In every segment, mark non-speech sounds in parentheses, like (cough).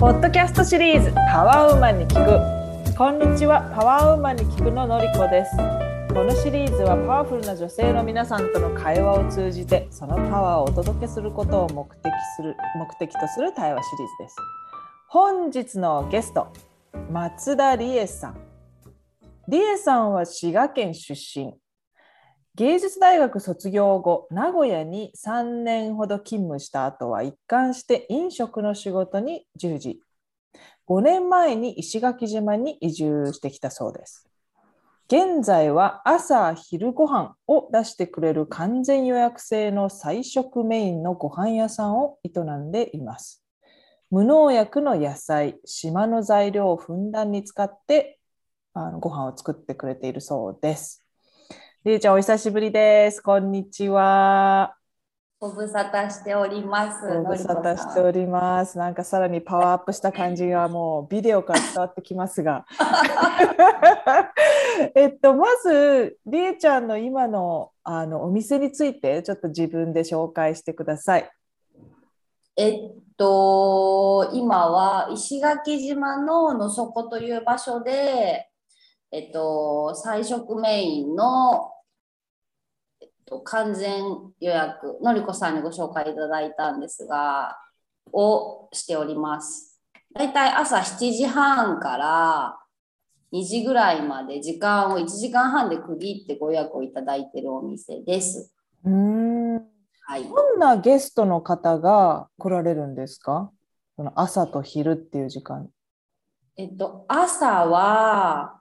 ポッドキャストシリーズパワーウーマンに聞く。こんにちはパワーウーマンに聞くののりこです。このシリーズはパワフルな女性の皆さんとの会話を通じてそのパワーをお届けすることを目的する目的とする対話シリーズです。本日のゲスト松田理恵さん。理恵さんは滋賀県出身。芸術大学卒業後名古屋に3年ほど勤務した後は一貫して飲食の仕事に従事。5年前に石垣島に移住してきたそうです。現在は朝昼ご飯を出してくれる完全予約制の菜食メインのご飯屋さんを営んでいます。無農薬の野菜島の材料をふんだんに使ってあのご飯を作ってくれているそうです。りえちゃん、お久しぶりです。こんにちは。ご無沙汰しております。ご無沙汰しております。なんかさらにパワーアップした感じがもうビデオから伝わってきますが。(laughs) えっと、まず、りえちゃんの今のあのお店について、ちょっと自分で紹介してください。えっと、今は石垣島のの底という場所で、えっと、菜食メインの、と、完全予約、のりこさんにご紹介いただいたんですが、をしております。だいたい朝7時半から2時ぐらいまで時間を1時間半で区切ってご予約をいただいているお店です。うん。はい。どんなゲストの方が来られるんですか？その朝と昼っていう時間。えっと、朝は、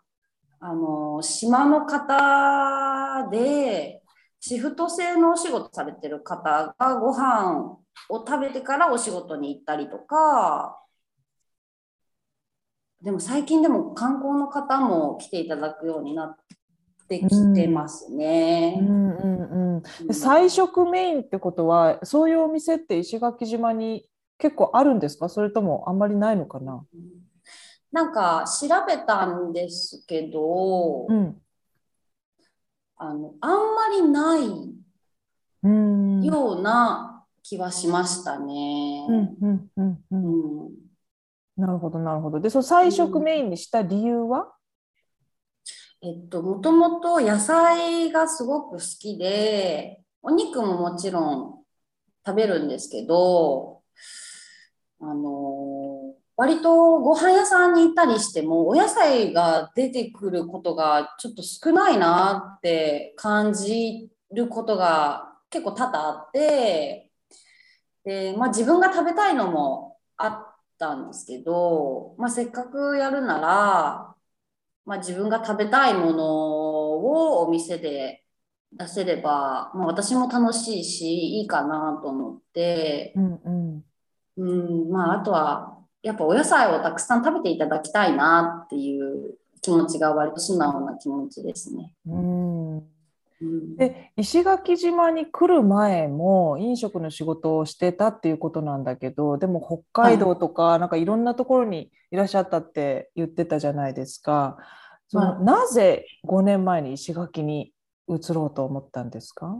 あの、島の方で、シフト制のお仕事されてる方がご飯を食べてからお仕事に行ったりとか、でも最近でも観光の方も来ていただくようになってきてますね。うんうんうん。で菜食メインってことは、そういうお店って石垣島に結構あるんですか？それともあんまりないのかな？なんか調べたんですけど、うん。あの、あんまりないうん。ような気はしましたね。うんうんうんう。うんんなるほど、なるほど。で、その菜食メインにした理由は？えっと、もともと野菜がすごく好きで、お肉ももちろん食べるんですけど、あの、割とご飯屋さんに行ったりしても、お野菜が出てくることがちょっと少ないなって感じることが結構多々あって、で、まあ自分が食べたいのもあったんですけど、まあせっかくやるなら、まあ、自分が食べたいものをお店で出せれば、まあ、私も楽しいしいいかなと思って、うんうん。うんまあ、あとはやっぱお野菜をたくさん食べていただきたいなっていう気持ちが割と素直な気持ちですね。うん。うん、で、石垣島に来る前も飲食の仕事をしてたっていうことなんだけど、でも北海道とか、なんかいろんなところにいらっしゃったって言ってたじゃないですか。そのはいなぜ5年前に石垣に移ろうと思ったんですか？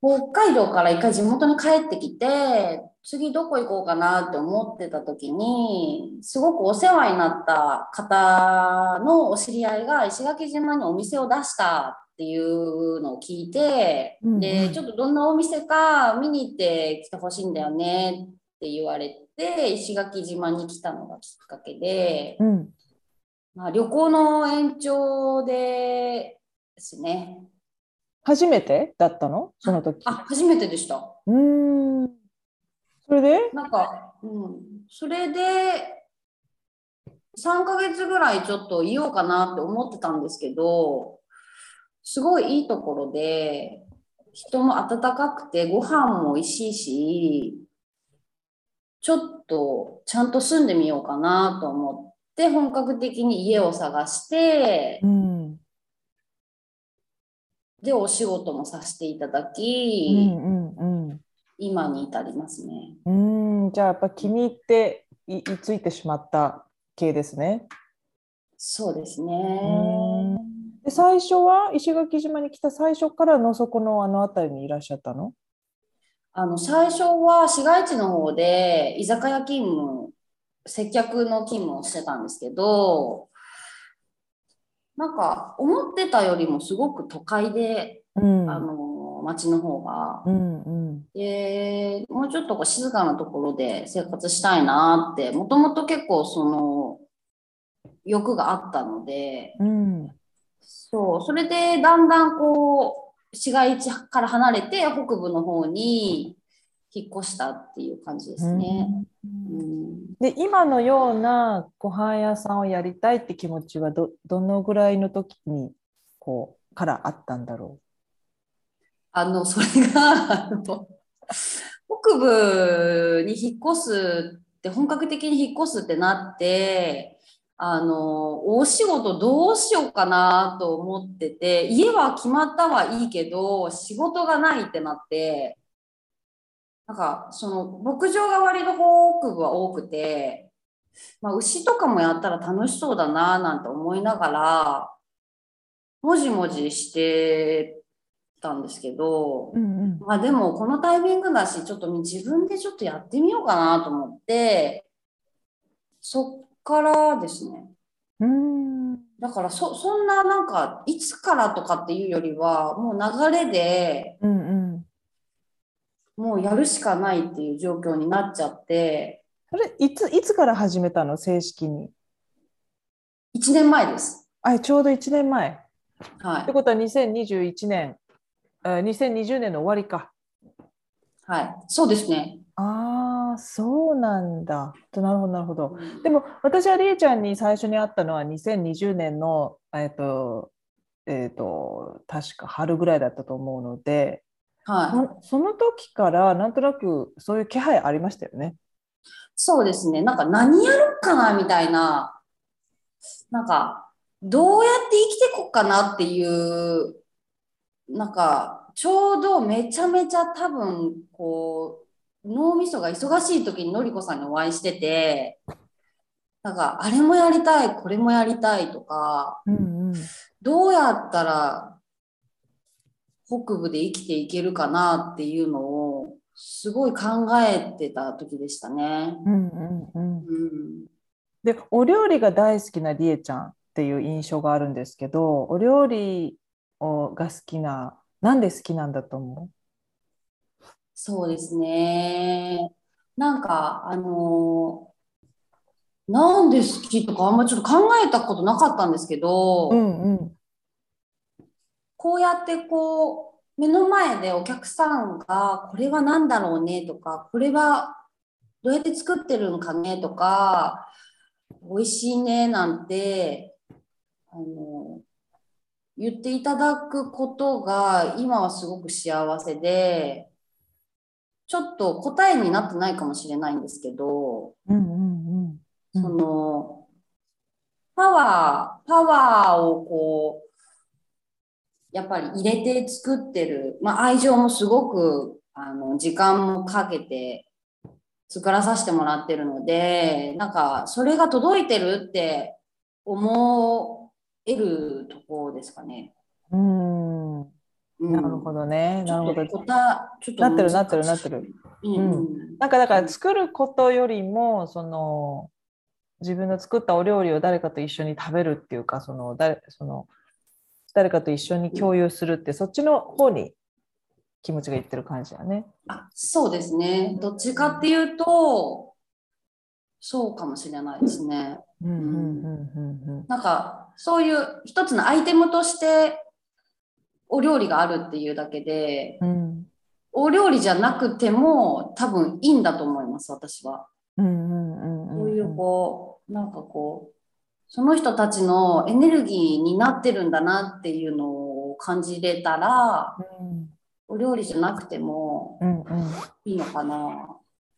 北海道から一回地元に帰ってきて、次どこ行こうかなって思ってた時に、すごくお世話になった方のお知り合いが石垣島にお店を出したっていうのを聞いて、うんうんで、ちょっとどんなお店か見に行って来てほしいんだよねって言われて、石垣島に来たのがきっかけで、うん。まあ、旅行の延長でですね。初めてだったの？その時。あ、初めてでした。うーん。それで？なんか、うん、それで3ヶ月ぐらいちょっといようかなって思ってたんですけど、すごいいいところで、人も温かくてご飯も美味しいし、ちょっとちゃんと住んでみようかなと思って、本格的に家を探してう、ん。で、お仕事もさせていただうき、んうんうん。今に至りますね。うーん、じゃあやっぱ気に入ってい、いついてしまった系ですね。そうですうね。で最初は石垣島に来た最初からのそこのあの辺りにいらっしゃったの？あの最初は市街地の方で居酒屋勤務接客の勤務をしてたんですけど、なんか思ってたよりもすごく都会で、うんあの街の方が。う、んうん。でもうちょっとこう静かなところで生活したいなってもともと結構その欲があったので。うん。そうそれでだんだんこう市街地から離れて北部の方に引っ越したっていう感じですね。うん。で今のようなご飯屋さんをやりたいって気持ちはどどのぐらいの時にこうからあったんだろあのそれが (laughs) 北部に引っ越すって本格的に引っ越すってなってあのお仕事どうしようかなと思ってて家は決まったはいいけど仕事がないってなってなんかその牧場が割と北部は多くて、まあ、牛とかもやったら楽しそうだななんて思いながらもじもじしてたんですけど、う。うんまあでもこのタイミングだし、ちょっと自分でちょっとやってみようかなと思って、そっからですね。うん。うんだからそそんななんかいつからとかっていうよりはもう流れでうんうん。もうやるしかないっていう状況になっちゃってそれいついつから始めたの？正式に。1年前です。あちょうど1年前。はい。ってことは2021年、あ2020年の終わりか。はい。そうですね。ああ、そうなんだ。となるほど、なるほど。でも私はりえちゃんに最初に会ったのは2020年の、えっと、えっと、確か春ぐらいだったと思うので、はい。そその時からなんとなくそういう気配ありましたよね。そうですね。なんか何やろうかなみたいな、なんかどうやって生きてこっかなっていう、なんかちょうどめちゃめちゃ多分こう脳みそが忙しい時にのりこさんにお会いしてて、なんかあれもやりたい、これもやりたいとか、うんうん。どうやったら北部で生きていけるかなっていうのをすごい考えてた時でしたね。うんうんうん。うんで、お料理が大好きなりえちゃんっていう印象があるんですけど、お料理をが好きな、なんで好きなんだと思そうですね。なんか、あのなんで好きとかあんまちょっと考えたことなかったんですけど、ううんうん。こうやってこう、目の前でお客さんが、これは何だろうねとか、これはどうやって作ってるのかねとか、美味しいねなんて、あの、言っていただくことが今はすごく幸せで、ちょっと答えになってないかもしれないんですけど、うんうんうん。うんその、パワー、パワーをこう、やっぱり入れて作ってる、まあ愛情もすごく、あの、時間もかけて作らさせてもらってるので、なんか、それが届いてるって思えるところですかね。うん、うん、なるほどね。ちなるほど。ちょっとなってるなってるなってる。うんうん。なんかだから作ることよりもその自分の作ったお料理を誰かと一緒に食べるっていうかその誰その誰かと一緒に共有するってそっちの方に気持ちがいってる感じだね。あそうですね。どっちかっていうと、そうかもしれないですね。うんうんうんうんなんか、そういう一つのアイテムとしてお料理があるっていうだけで、うんお料理じゃなくても多分いいんだと思います、私は。そういうこう、なんかこう、その人たちのエネルギーになってるんだなっていうのを感じれたら、うんお料理じゃなくてもいいのかな。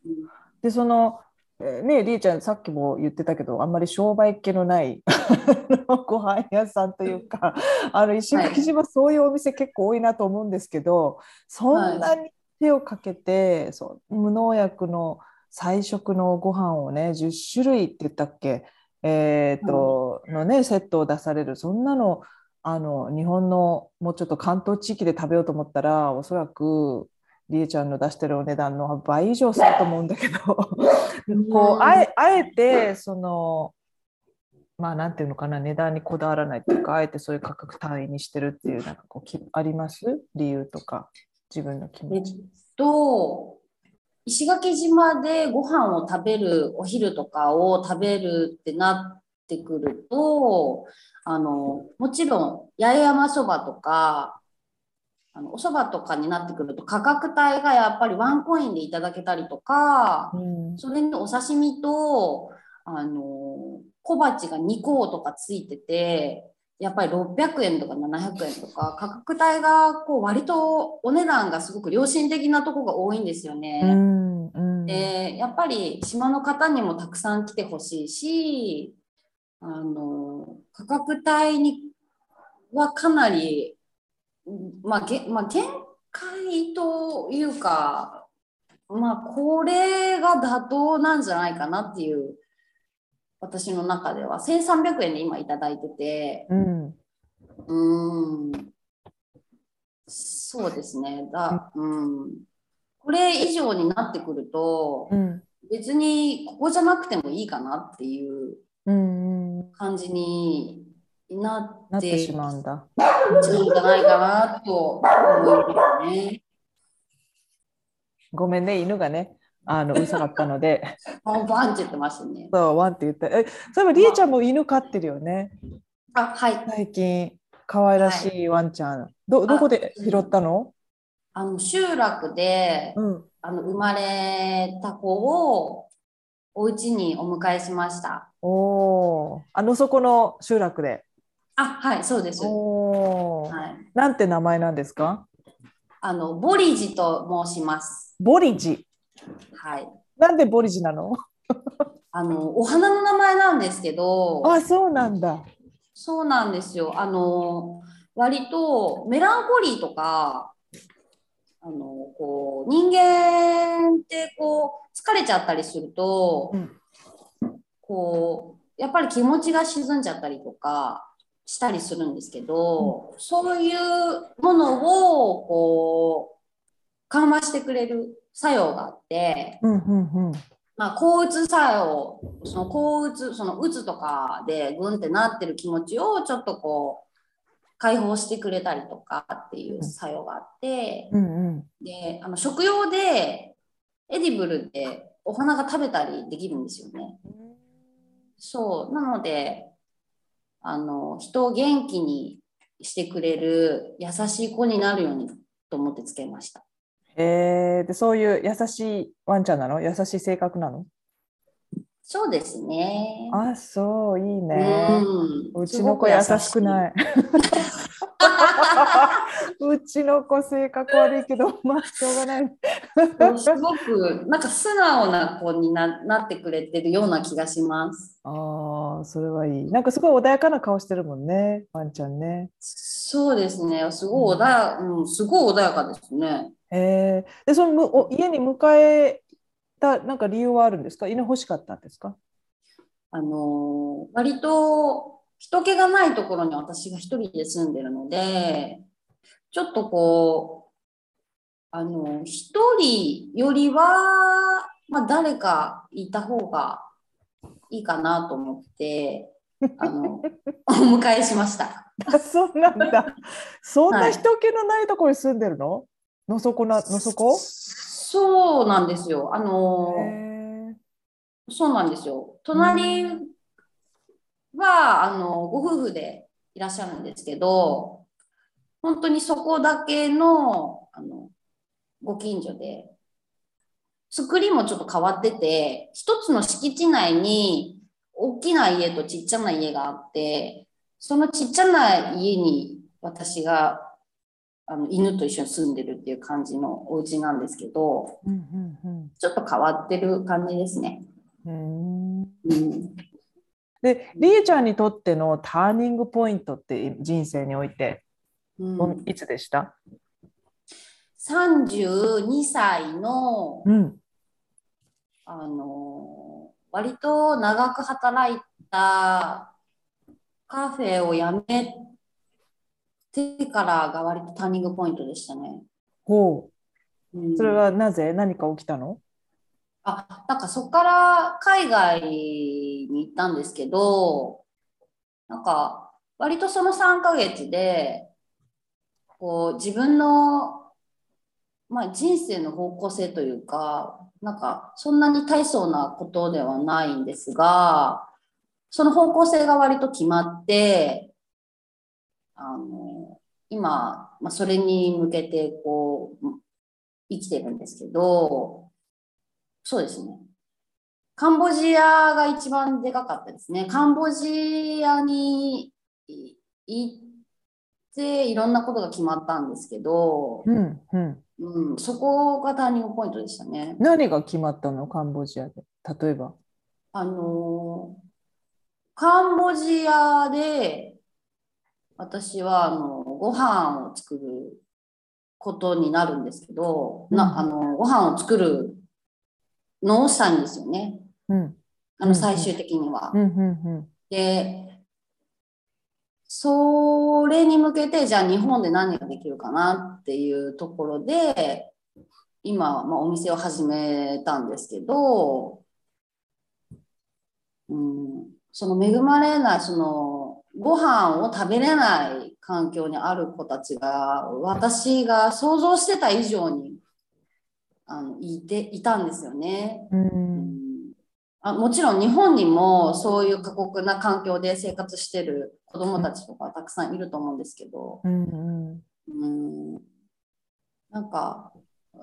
うんでそのえーねりえちゃんさっきも言ってたけどあんまり商売っ気のない (laughs) ご飯屋さんというかあの石垣島そういうお店結構多いなと思うんですけどそんなに手をかけて、そう無農薬の菜食のご飯をね10種類って言ったっけ、えーとのねセットを出されるそんなのあの日本のもうちょっと関東地域で食べようと思ったらおそらくりえちゃんの出してるお値段の倍以上すると思うんだけど。(laughs) こうあえあえてそのまあなんていうのかな値段にこだわらないっていうかあえてそういう価格単位にしてるっていうなんかこうきあります？理由とか自分の気えっ持ち。と、石垣島でご飯を食べる、お昼とかを食べるってなってくると、あの、もちろん、八重山そばとか、あのお蕎麦とかになってくると価格帯がやっぱりワンコインでいただけたりとか、うんそれにお刺身と、あの、小鉢が2個とかついてて、やっぱり600円とか700円とか、価格帯がこう割とお値段がすごく良心的なとこが多いんですようね。んうんで、やっぱり島の方にもたくさん来てほしいし、あの、価格帯にはかなり、まあ、げまあ、限界というか、まあ、これが妥当なんじゃないかなっていう、私の中では、1300円で今いただいてて、うん。うーん、そうですね。だ、うん。これ以上になってくると、うん。別にここじゃなくてもいいかなっていううんうん。感じにななってしまうんだ。うんじゃないかなと思いますね。ごめんね、犬がね、あのうるさかったので、バンって言ってましたね。そう、ワンって言って。え、そういえば、りえちゃんも犬飼ってるよね。あ、はい。最近、可愛らしいワンちゃん。ど、どこで拾ったの？あの集落でうん。あの生まれた子をお家にお迎えしました。おお。あのそこの集落で？あ、はい、そうです。は。い。なんて名前なんですか？あのボリジと申します。ボリジ。はい。なんでボリジなの？(laughs) あのお花の名前なんですけど、あ、そうなんだ。そうなんですよ。あの、割とメランコリーとか、あの、こう、人間ってこう、疲れちゃったりすると、うんこう、やっぱり気持ちが沈んじゃったりとかしたりするんですけど、そういうものを、こう、緩和してくれる作用があって、うんうんうん。まあ、抗うつ作用、その抗うつ、そのうつとかでグンってなってる気持ちをちょっとこう、解放してくれたりとかっていう作用があって、うんうん。で、あの食用でエディブルでお花が食べたりできるんですよね。そう。なので、あの、人を元気にしてくれる優しい子になるようにと思ってつけました。えー、で、そういう優しいワンちゃんなの？優しい性格なの？そうですね。あ、そう、いいね。うんうちの子優しくない。ない。(laughs) うちの子性格悪いけど、まあしょうがない。すごくなんか素直な子にななってくれてるような気がします。ああ、それはいい。なんかすごい穏やかな顔してるもんね、ワンちゃんね。そうですね。すごい穏や、うん、すごい穏やかですね。えー、で、そのむお家に迎えたなんか理由はあるんですか？犬欲しかったんですか？あのー割と人気がないところに私が一人で住んでるので、ちょっとこう、あの、一人よりは、まあ誰かいた方がいいかなと思って、あの、(laughs) お迎えしました。あ、そうなんだ。そんはない人気のないところに住んでるの？のそこな、のそこ？そうなんですよ。あのそうなんですよ。隣は、あの、ご夫婦でいらっしゃるんですけど、本当にそこだけの、あの、ご近所で、作りもちょっと変わってて、一つの敷地内に大きな家とちっちゃな家があって、そのちっちゃな家に私があの犬と一緒に住んでるっていう感じのお家なんですけど、うんうんちょっと変わってる感じですね。うんうんで、りえちゃんにとってのターニングポイントって人生において、うんいつでした？32歳の、うん。あの割と長く働いたカフェを辞めてからが割とターニングポイントでしたね。ほう。うんそれはなぜ？何か起きたの？あ、なんかそこから海外に行ったんですけど、なんか割とその3ヶ月で、こう自分の、まあ、人生の方向性というか、なんかそんなに大層なことではないんですが、その方向性が割と決まって、あの、今、まあ、それに向けてこう、生きてるんですけど、そうですね。カンボジアが一番でかかったですね。カンボジアにい行っていろんなことが決まったんですけど、うんうん。うん、そこがターニングポイントでしたね。何が決まったの？カンボジアで。例えば。あのーカンボジアで私はあのご飯を作ることになるんですけど、うんなあのご飯を作るのをしたいんですよね。うん。あうんの最終的には。で、それに向けて、じゃあ日本で何ができるかなっていうところで、今、まあ、お店を始めたんですけど、うん、その恵まれない、そのご飯を食べれない環境にある子たちが、私が想像してた以上にあのいていたんですよね。うん。あもちろん日本にもそういう過酷な環境で生活してる子どもたちとかたくさんいると思うんですけど、うんうん。うん、なんか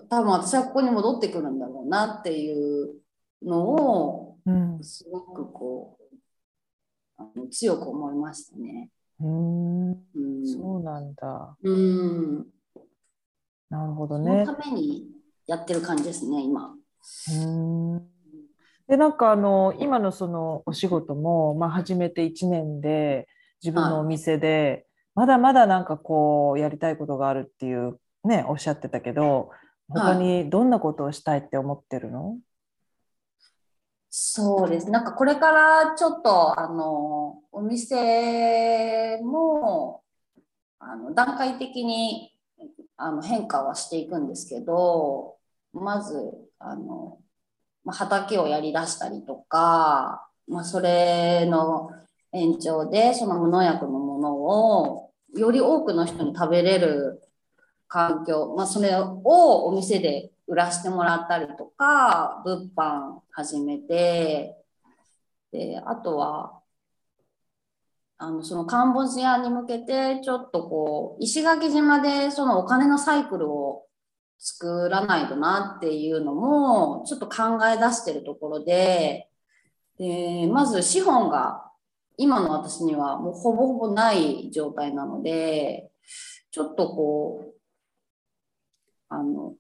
多分私はここに戻ってくるんだろうなっていうのをうんすごくこうあの強く思いましたね。うん。うん、そうなんだ。うん、なるほどそねの。ためにやってる感じですね今。うんでなんかあの今のそのお仕事も、まあ、始めて1年で自分のお店で、まだまだなんかこうやりたいことがあるっていうねおっしゃってたけど他にどんなことをしたいって思ってるの、そうです。なんかこれからちょっとあのお店もあの段階的にあの変化はしていくんですけど、まずあの、まあ、畑をやりだしたりとか、まあ、それの延長でその無農薬のものをより多くの人に食べれる環境、まあ、それをお店で売らしてもらったりとか、物販始めて、で、あとは、あの、そのカンボジアに向けて、ちょっとこう、石垣島でそのお金のサイクルを作らないとなっていうのも、ちょっと考え出してるところで、で、まず資本が、今の私にはもうほぼほぼない状態なので、ちょっとこう、あの、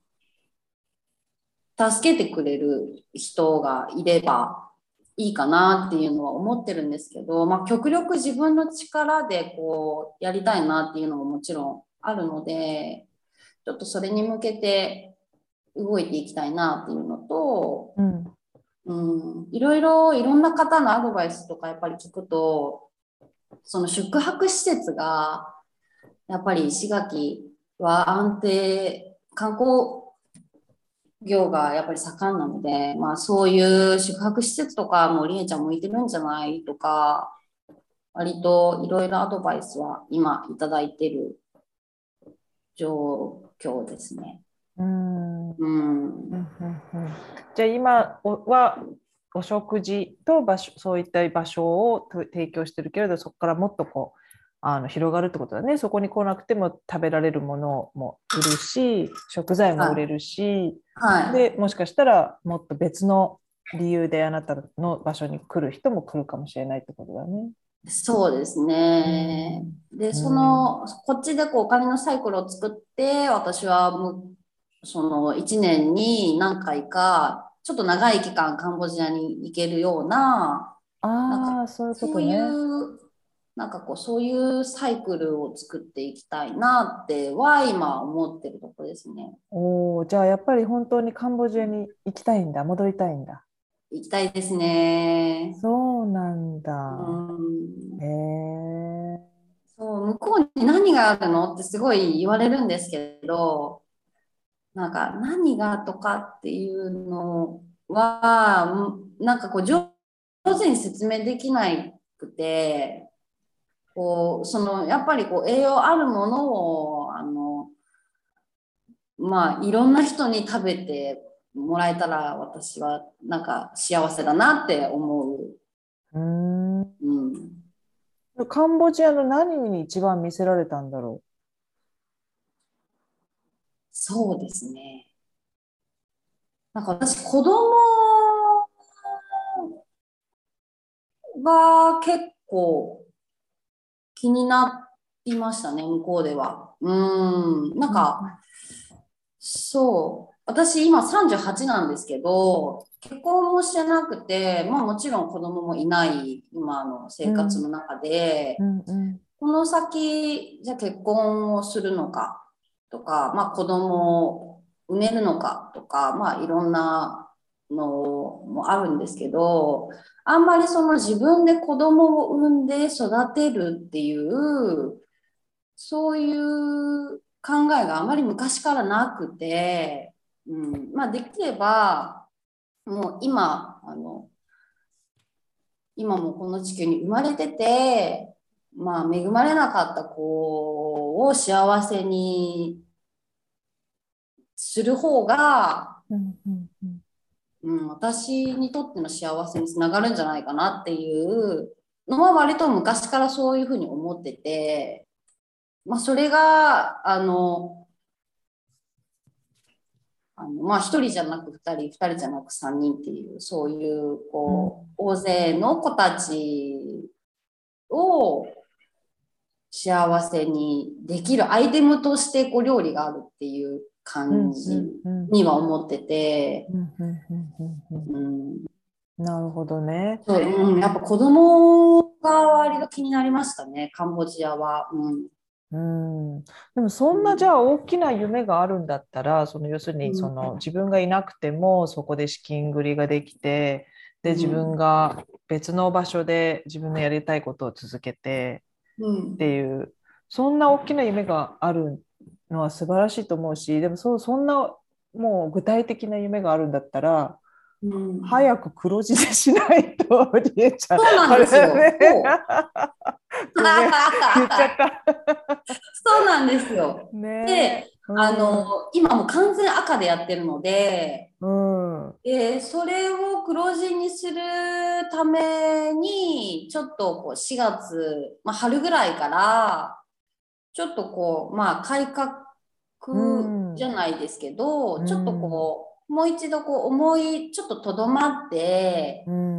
助けてくれる人がいればいいかなっていうのは思ってるんですけど、まあ、極力自分の力でこうやりたいなっていうのももちろんあるのでちょっとそれに向けて動いていきたいなっていうのと、うん。うん、いろいろいろんな方のアドバイスとかやっぱり聞くとその宿泊施設がやっぱり石垣は安定観光業がやっぱり盛んなので、まあ、そういう宿泊施設とかもりえちゃん向いてるんじゃないとか割といろいろアドバイスは今いただいてる状況ですね。うんうんじゃあ今はお食事と場所そういった場所をと提供してるけれどそこからもっとこうあの広がるってことだねそこに来なくても食べられるものも売るし食材も売れるし、はい、でもしかしたらもっと別の理由であなたの場所に来る人も来るかもしれないってことだね。そうですね。で、その、こっちでこうお金のサイクルを作って、私はむその1年に何回か、ちょっと長い期間カンボジアに行けるような、ああそういうことね。そういう、なんかこう、そういうサイクルを作っていきたいなっては今思ってるところですね。おおじゃあやっぱり本当にカンボジアに行きたいんだ戻りたいんだ。行きたいですね。そうなんだ。うんへえ。そう、向こうに何があるのってすごい言われるんですけど、なんか何がとかっていうのは、なんかこう上手に説明できなくて、こうそのやっぱりこう栄養あるものをあのまあいろんな人に食べてもらえたら私はなんか幸せだなって思う。うんうん、カンボジアの何に一番見せられたんだろそうですね。なんか私子供が結構気になりましたね、向こうでは。うん、なんか、そう、私今38なんですけど、結婚もしてなくて、まあもちろん子供もいない今の生活の中で、う。うんうんこの先、じゃあ結婚をするのかとか、まあ子供を産めるのかとか、まあいろんなのもあるんですけど、あんまりその自分で子供を産んで育てるっていう、そういう考えがあまり昔からなくて、うん、まあできれば、もう今、あの、今もこの地球に生まれてて、まあ恵まれなかった子を幸せにする方が、うんうんうん。うん、私にとっての幸せにつながるんじゃないかなっていうのは割と昔からそういうふうに思ってて、まあ、それがあのあのまあ一人じゃなく二人二人じゃなく三人っていうそういうこう、大勢の子たちを幸せにできるアイテムとしてこう料理があるっていう感じうんには思ってて。なるほどね。そう、うん、やっぱ子供が割と気になりましたね、カンボジアは。うん、うん、でもそんなじゃあ大きな夢があるんだったらその要するにその自分がいなくてもそこで資金繰りができてで自分が別の場所で自分のやりたいことを続けてうん。っていうそんな大きな夢があるのは素晴らしいと思うしでもそうそんなもう具体的な夢があるんだったらうん。早く黒字でしないとりえちゃん。そうなんですよ。言っちゃった。(laughs) そうなんですよ。ねで、うん。あの、今もう完全赤でやってるので、うん。でそれを黒字にするために、ちょっとこう4月、まあ、春ぐらいから、ちょっとこう、まあ、改革じゃないですけど、うん。ちょっとこう、もう一度こう思い、ちょっととどまって、うん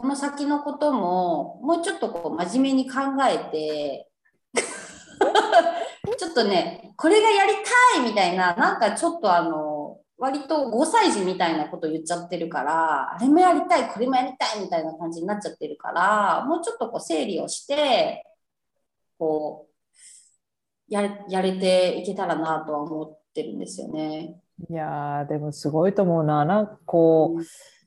この先のことも、もうちょっとこう真面目に考えて、(laughs) ちょっとね、これがやりたいみたいな、なんかちょっとあの、割と5歳児みたいなこと言っちゃってるから、あれもやりたい、これもやりたいみたいな感じになっちゃってるから、もうちょっとこう整理をして、こう、やれやれていけたらなとは思ってるんですよね。いやーでもすごいと思うな。なんかこう、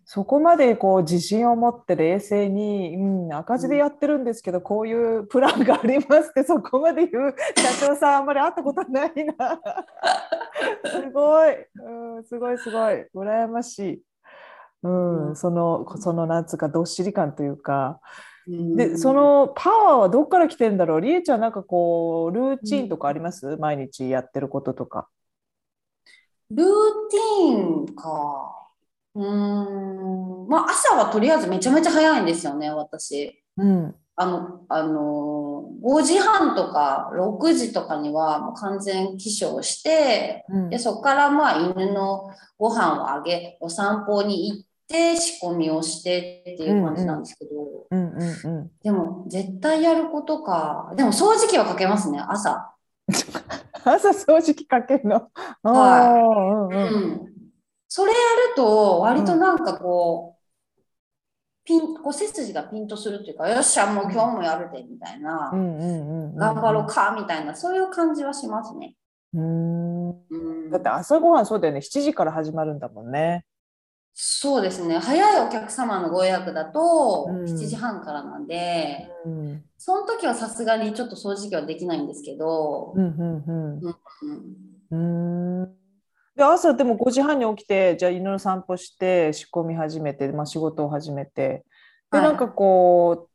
そこまでこう自信を持って冷静に、うん、赤字でやってるんですけど、こういうプランがありますって (laughs) そこまで言う社長さんあんまり会ったことないな。(laughs) すごい、うん、すごいすごい羨ましい。うん、うんそのそのなんつうかどっしり感というか。うんでそのパワーはどっから来てんだろう？りえちゃんなんかこうルーチンとかあります、毎日やってることとか。ルーティーンか。うーん。まあ、朝はとりあえずめちゃめちゃ早いんですよね、私。うんあの、あのー、5時半とか6時とかにはもう完全起床して、うんで、そこからまあ犬のご飯をあげ、お散歩に行って仕込みをしてっていう感じなんですけど、うんうんうんでも絶対やることか。でも掃除機はかけますね、朝。(laughs) 朝掃除機かけるの？はいうんううんん。それやると、割となんかこう、ピン、こう背筋がピンとするっていうか、よっしゃ、もう今日もやるで、みたいな、うんうんうんうん頑張ろうか、みたいな、そういう感じはしますね。うん。うん。だって朝ごはんそうだよね。7時から始まるんだもんね。そうですね。早いお客様のご予約だと、うん。7時半からなんで、うん。その時はさすがにちょっと掃除機はできないんですけど、うんうんうん。うんうんで朝でも5時半に起きてじゃあ犬の散歩して仕込み始めて、まあ、仕事を始めて。ではい。なんかこ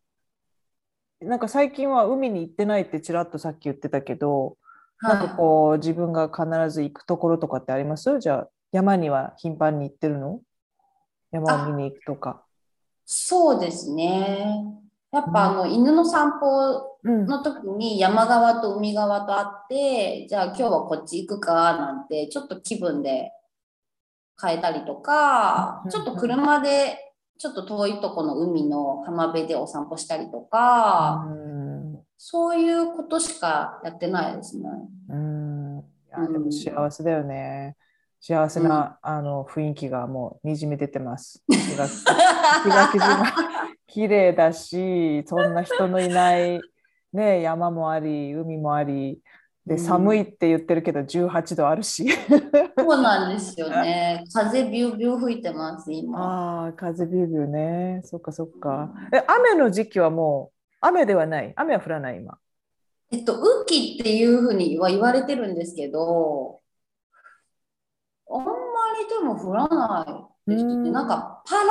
うなんか最近は海に行ってないってちらっとさっき言ってたけどなんかはいこう自分が必ず行くところとかってあります？じゃあ山には頻繁に行ってるの？山を見に行くとか。そうですね。やっぱあの犬の散歩うんの時に山側と海側とあって、じゃあ今日はこっち行くかなんてちょっと気分で変えたりとかうん、ちょっと車でちょっと遠いとこの海の浜辺でお散歩したりとか、うんそういうことしかやってないですね。うんいやうんでも幸せだよね。幸せな、あの雰囲気がもうにじみ出てます。石垣石垣島綺麗だし、そんな人のいない、ね、山もあり、海もあり、でうん寒いって言ってるけど18度あるし。そうなんですよね。(laughs) 風ビュービュー吹いてます、今。ああ、風ビュービューね。そっかそっか。え、雨の時期はもう雨ではない？雨は降らない今。えっと、雨季っていうふうには言われてるんですけど、あんまりでも降らないですね。うんなんかパラ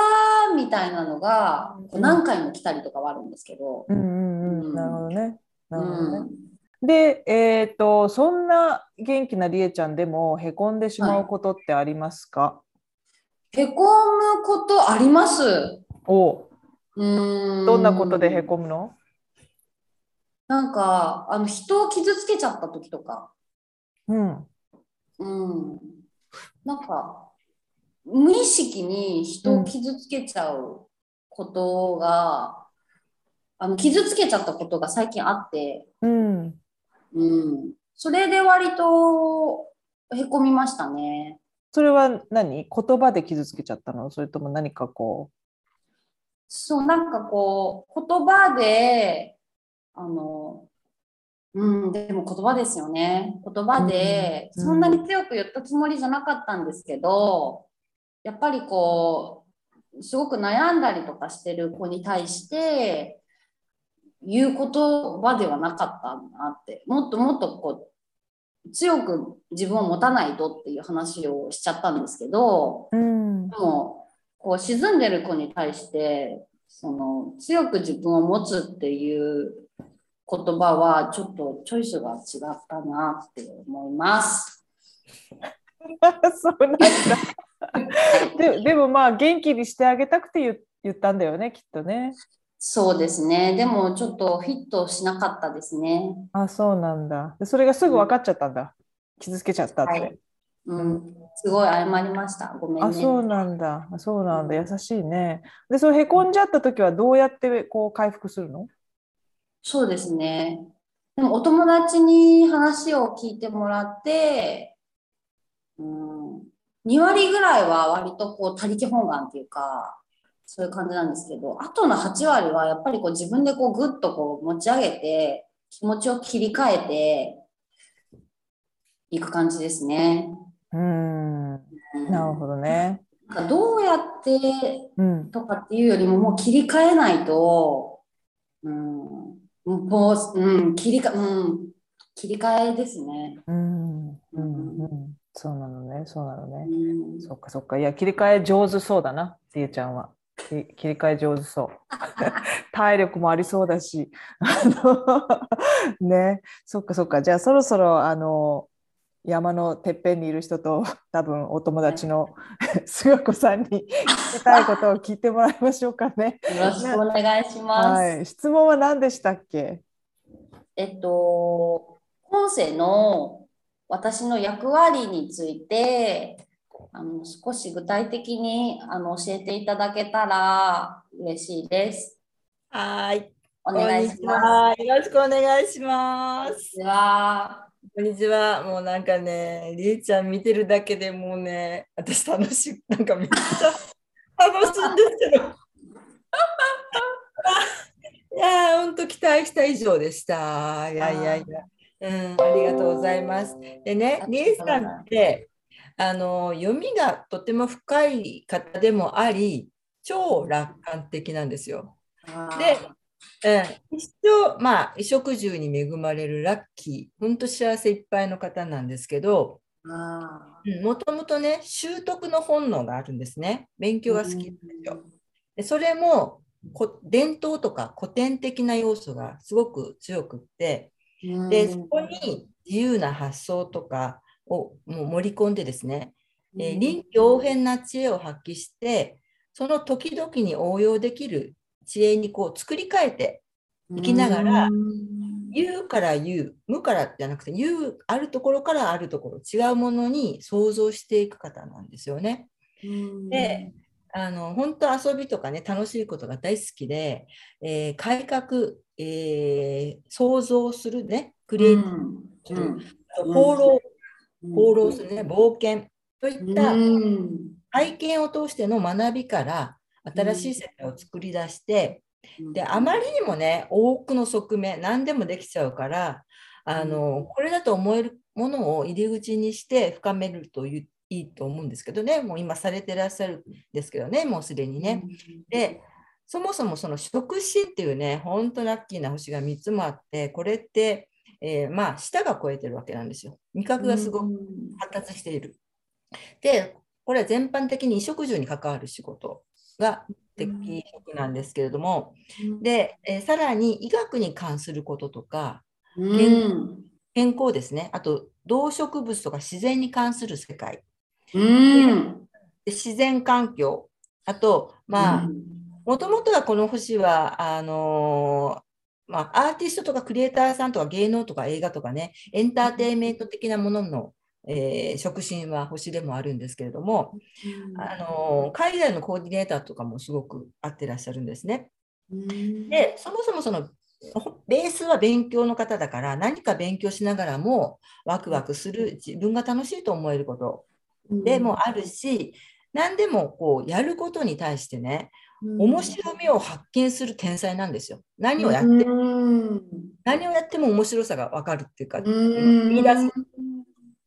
ーみたいなのが何回も来たりとかはあるんですけど。うんうんなるほどね。なるほどね。うんで、えっと、そんな元気なりえちゃんでもへこんでしまうことってありますか、へこむことあります。おうーんどんなことでへこむの？なんか、あの人を傷つけちゃった時とか。うん。うん。なんか、無意識に人を傷つけちゃうことが、あの傷つけちゃったことが最近あって、うん。うん。それで割とへこみましたね。それは何？言葉で傷つけちゃったの？それとも何かこそう、なんかこう、言葉で、あの、うん、でも言葉ですよね。言葉で、うんそんなに強く言ったつもりじゃなかったんですけど、やっぱりこう、すごく悩んだりとかしてる子に対して、言う言葉ではなかったなって、もっともっとこう、強く自分を持たないとっていう話をしちゃったんですけど、う。うんで。もこう沈んでる子に対してその強く自分を持つっていう言葉はちょっとチョイスが違ったなって思います。(laughs) そうなんだ。(laughs) ででもまあ元気にしてあげたくて言言ったんだよね、きっとね。そうですね。でもちょっとフィットしなかったですね。あ、そうなんだ。でそれがすぐ分かっちゃったんだ。傷つけちゃったって。はいうん、すごい謝りました。ごめんあ、ね。そうなんだ。あそうなんだ。優しいね。で、それへこんじゃった時はどうやってこう回復するの？そうですね。でもお友達に話を聞いてもらって、うん、2割ぐらいは割とこう他力本願っていうか、そういう感じなんですけど、あとの8割はやっぱりこう自分でこうぐっとこう持ち上げて、気持ちを切り替えていく感じですね。うん。うんなるほどね。なんかどうやってうん。とかっていうよりももう切り替えないと、うん、もう、うん、切りか、うん、切り替えですね。うん。うん。うん。そうなのね。そうなのね。うん、そっかそっか。いや、切り替え上手そうだな、りえちゃんは。き切り替え上手そう。(laughs) 体力もありそうだし。あ (laughs) のね、そっかそっか。じゃあそろそろあの山のてっぺんにいる人と多分お友達の (laughs) すがこさんに聞きたいことを聞いてもらいましょうかね。よろしくお願いします。はい。質問は何でしたっけ？えっと、今世の私の役割について、あの少し具体的にあの教えていただけたら嬉しいです。はい。お願いします。よろしくお願いします。す。では、こんにちは。もうなんかね、りえちゃん見てるだけでもうね、私楽しい、なんかめっちゃ楽しいんですけど。(laughs) いやー、本当期待した以上でした。いやいやいや。うん、ありがとうございます。でね、りえさんって、あの読みがとても深い方でもあり、超楽観的なんですよ。でうん、一生、まあ、衣食住に恵まれるラッキー、本当幸せいっぱいの方なんですけど、あもともとね、習得の本能があるんですね。勉強が好きなんですよ。でそれもこ伝統とか古典的な要素がすごく強くって、ーでそこに自由な発想とかをもう盛り込んでですね、えー臨機応変な知恵を発揮して、その時々に応用できる知恵にこう作り変えて、生きながらうん。言うから言う、無からじゃなくて、言う、あるところからあるところ、違うものに想像していく方なんですよね。で、あの本当遊びとかね、楽しいことが大好きで、えー改革、えー想像するね、クリエイティブ、うん。うん。放浪するね、冒険といったうん。体験を通しての学びから新しい世界を作り出して、であまりにもね多くの側面何でもできちゃうからあのこれだと思えるものを入り口にして深めるといういいと思うんですけどね。もう今されてらっしゃるんですけどねもうすでにね。でそもそもその触診っていうね本当ラッキーな星が3つもあってこれって、えーまあ舌が超えてるわけなんですよ。味覚がすごく発達している。で、これは全般的に衣食住に関わる仕事が適職なんですけれども、で、えーさらに医学に関することとか、うん。健康ですね、あと動植物とか自然に関する世界、うん。で自然環境、あと、まあ、もともとはこの星は、あのーまあ、アーティストとかクリエイターさんとか芸能とか映画とかね、エンターテインメント的なものの、えー触診は星でもあるんですけれども、あのー海外のコーディネーターとかもすごく合ってらっしゃるんですね。で、そもそもそのベースは勉強の方だから、何か勉強しながらもワクワクする、自分が楽しいと思えることでもあるし、何でもこうやることに対してね、面白みを発見する天才なんですよ。何をやって、うん。何をやっても面白さが分かるっていうか、うん。見出す。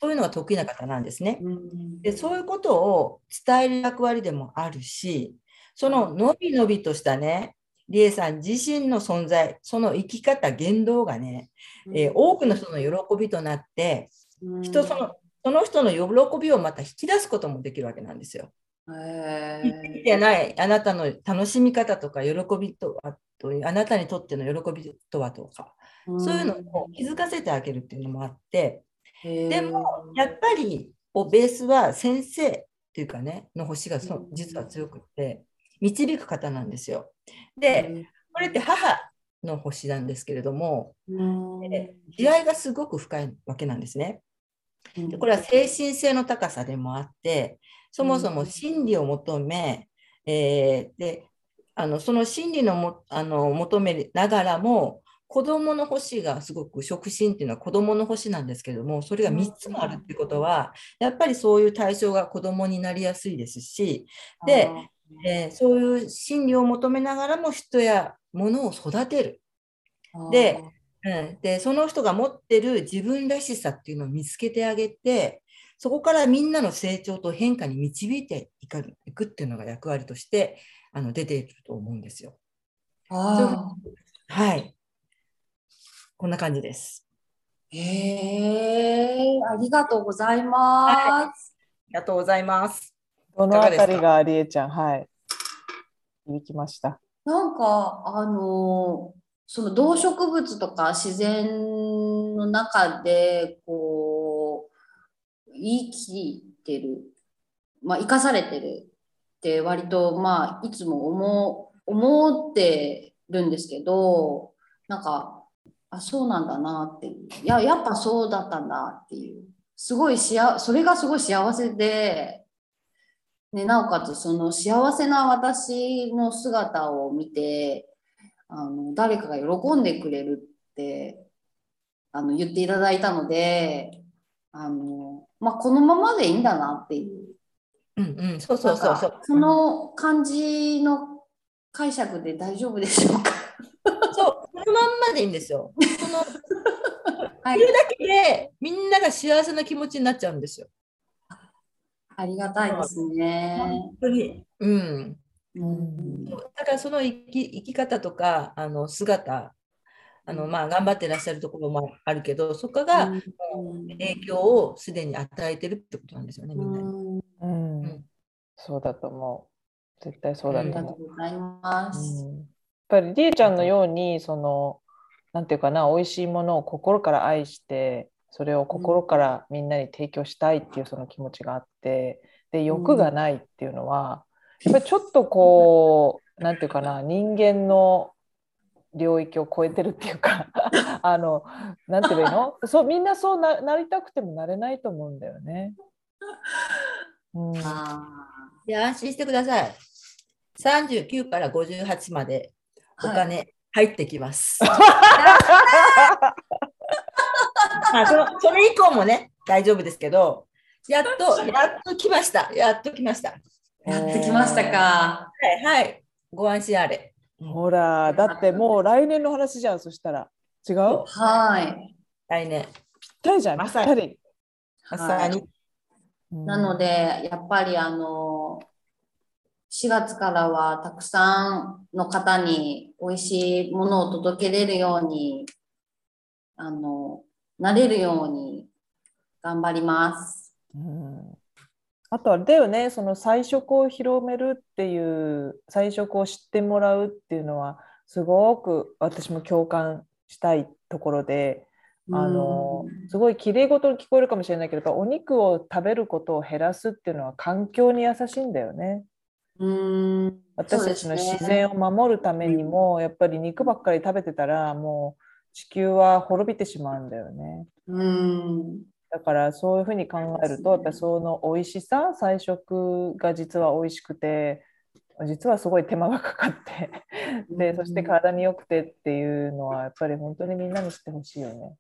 そういうのが得意な方なんですね。うん。でそういうことを伝える役割でもあるし、そののびのびとしたね、理恵さん自身の存在、その生き方、言動がね、えー多くの人の喜びとなって、人そのその人の喜びをまた引き出すこともできるわけなんですよ。へ生きてないあなたの楽しみ方とか喜びとはとあなたにとっての喜びとはとか、そういうのを気づかせてあげるっていうのもあって、でもやっぱりおベースは先生っていうかね、の星がそ実は強くって、導く方なんですよ。で、これって母の星なんですけれども、で慈愛がすごく深いわけなんですね。でこれは精神性の高さでもあって、そもそも真理を求め、えーであのその真理のもあの求めながらも、子供の星がすごく触心っていうのは子供の星なんですけども、それが3つもあるっていうことは、やっぱりそういう対象が子供になりやすいですし、で、えーそういう真理を求めながらも人や物を育てる。でうん、でその人が持ってる自分らしさっていうのを見つけてあげてそこからみんなの成長と変化に導いていくいくっていうのが役割としてあの出ていると思うんですよ。あはい。こんな感じです。ーへえ、ありがとうございます。ありがとうございます。どのあたりがりえちゃん、はい。響きました。なんか、あのーその動植物とか自然の中で、こう、生きてる、まあ、生かされてるって割と、まあ、いつも思う、思ってるんですけど、なんか、あ、そうなんだなってい。や、やっぱそうだったんだっていう。すごいしあ、それがすごい幸せで、ね、なおかつその幸せな私の姿を見てあの誰かが喜んでくれるってあの言っていただいたのであの、まあ、このままでいいんだなっていううんうん、そうそうそうそうの感じの解釈で大丈夫でしょうか？(laughs) そう、このまんまでいいんですよ。その (laughs) はいいるだけでみんなが幸せな気持ちになっちゃうんですよ。ありがたいですね。本当に。うん。うんだからその生き生き方とかあの姿あのまあ、頑張ってらっしゃるところもあるけどそこが影響をすでに与えてるってことなんですよねみんなに。うんうんそうだと思う。絶対そうだありがと思う。とうございます。うんやっぱりりえちゃんのようにそのなんていうかな美味しいものを心から愛してそれを心からみんなに提供したいっていうその気持ちがあってで欲がないっていうのはやっぱりちょっとこうなんていうかな人間の領域を超えてるっていうか (laughs) あのなんて言えばいいの？そうみんなそうななりたくてもなれないと思うんだよね。うん、あで安心してください。39から58までお金入ってきます。(laughs) あそのそれ以降もね大丈夫ですけどやっとやっと来ましたやっと来ました。やってきましたか。はいはいご安心あれ。ほらだってもう来年の話じゃんそしたら違う？はい。来年ぴったりじゃんぴまさにったり。まさに。うんなので、やっぱりあの、4月からはたくさんの方に美味しいものを届けれるように、あの、なれるように頑張ります。うんあとあれだよねその菜食を広めるっていう菜食を知ってもらうっていうのはすごく私も共感したいところであのすごいきれい事に聞こえるかもしれないけどお肉を食べることを減らすっていうのは環境に優しいんだよね。うん。私たちの自然を守るためにも、やっぱり肉ばっかり食べてたらもう地球は滅びてしまうんだよね。うん。だからそういうふうに考えるとやっぱりその美味しさ菜食が実は美味しくて実はすごい手間がかかってでそして体に良くてっていうのはやっぱり本当にみんなに知ってほしいよね。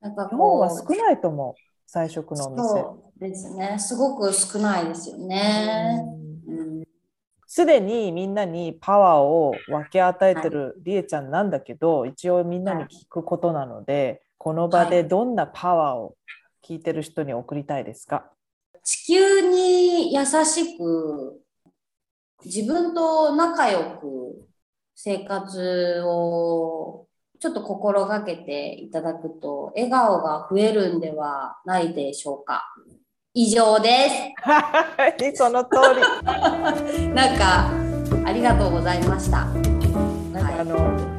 なんか日本はこ少ないと思う菜食のおう、店。そうですね。すごく少ないですよね。うんうん。すでにみんなにパワーを分け与えてるりえちゃんなんだけど、一応みんなに聞くことなので、この場でどんなパワーを聞いてる人に送りたいですか、地球に優しく自分と仲良く生活をちょっと心がけていただくと笑顔が増えるんではないでしょうか？以上ではい、その通り。す。(laughs) なんかありがとうございました。なんかあの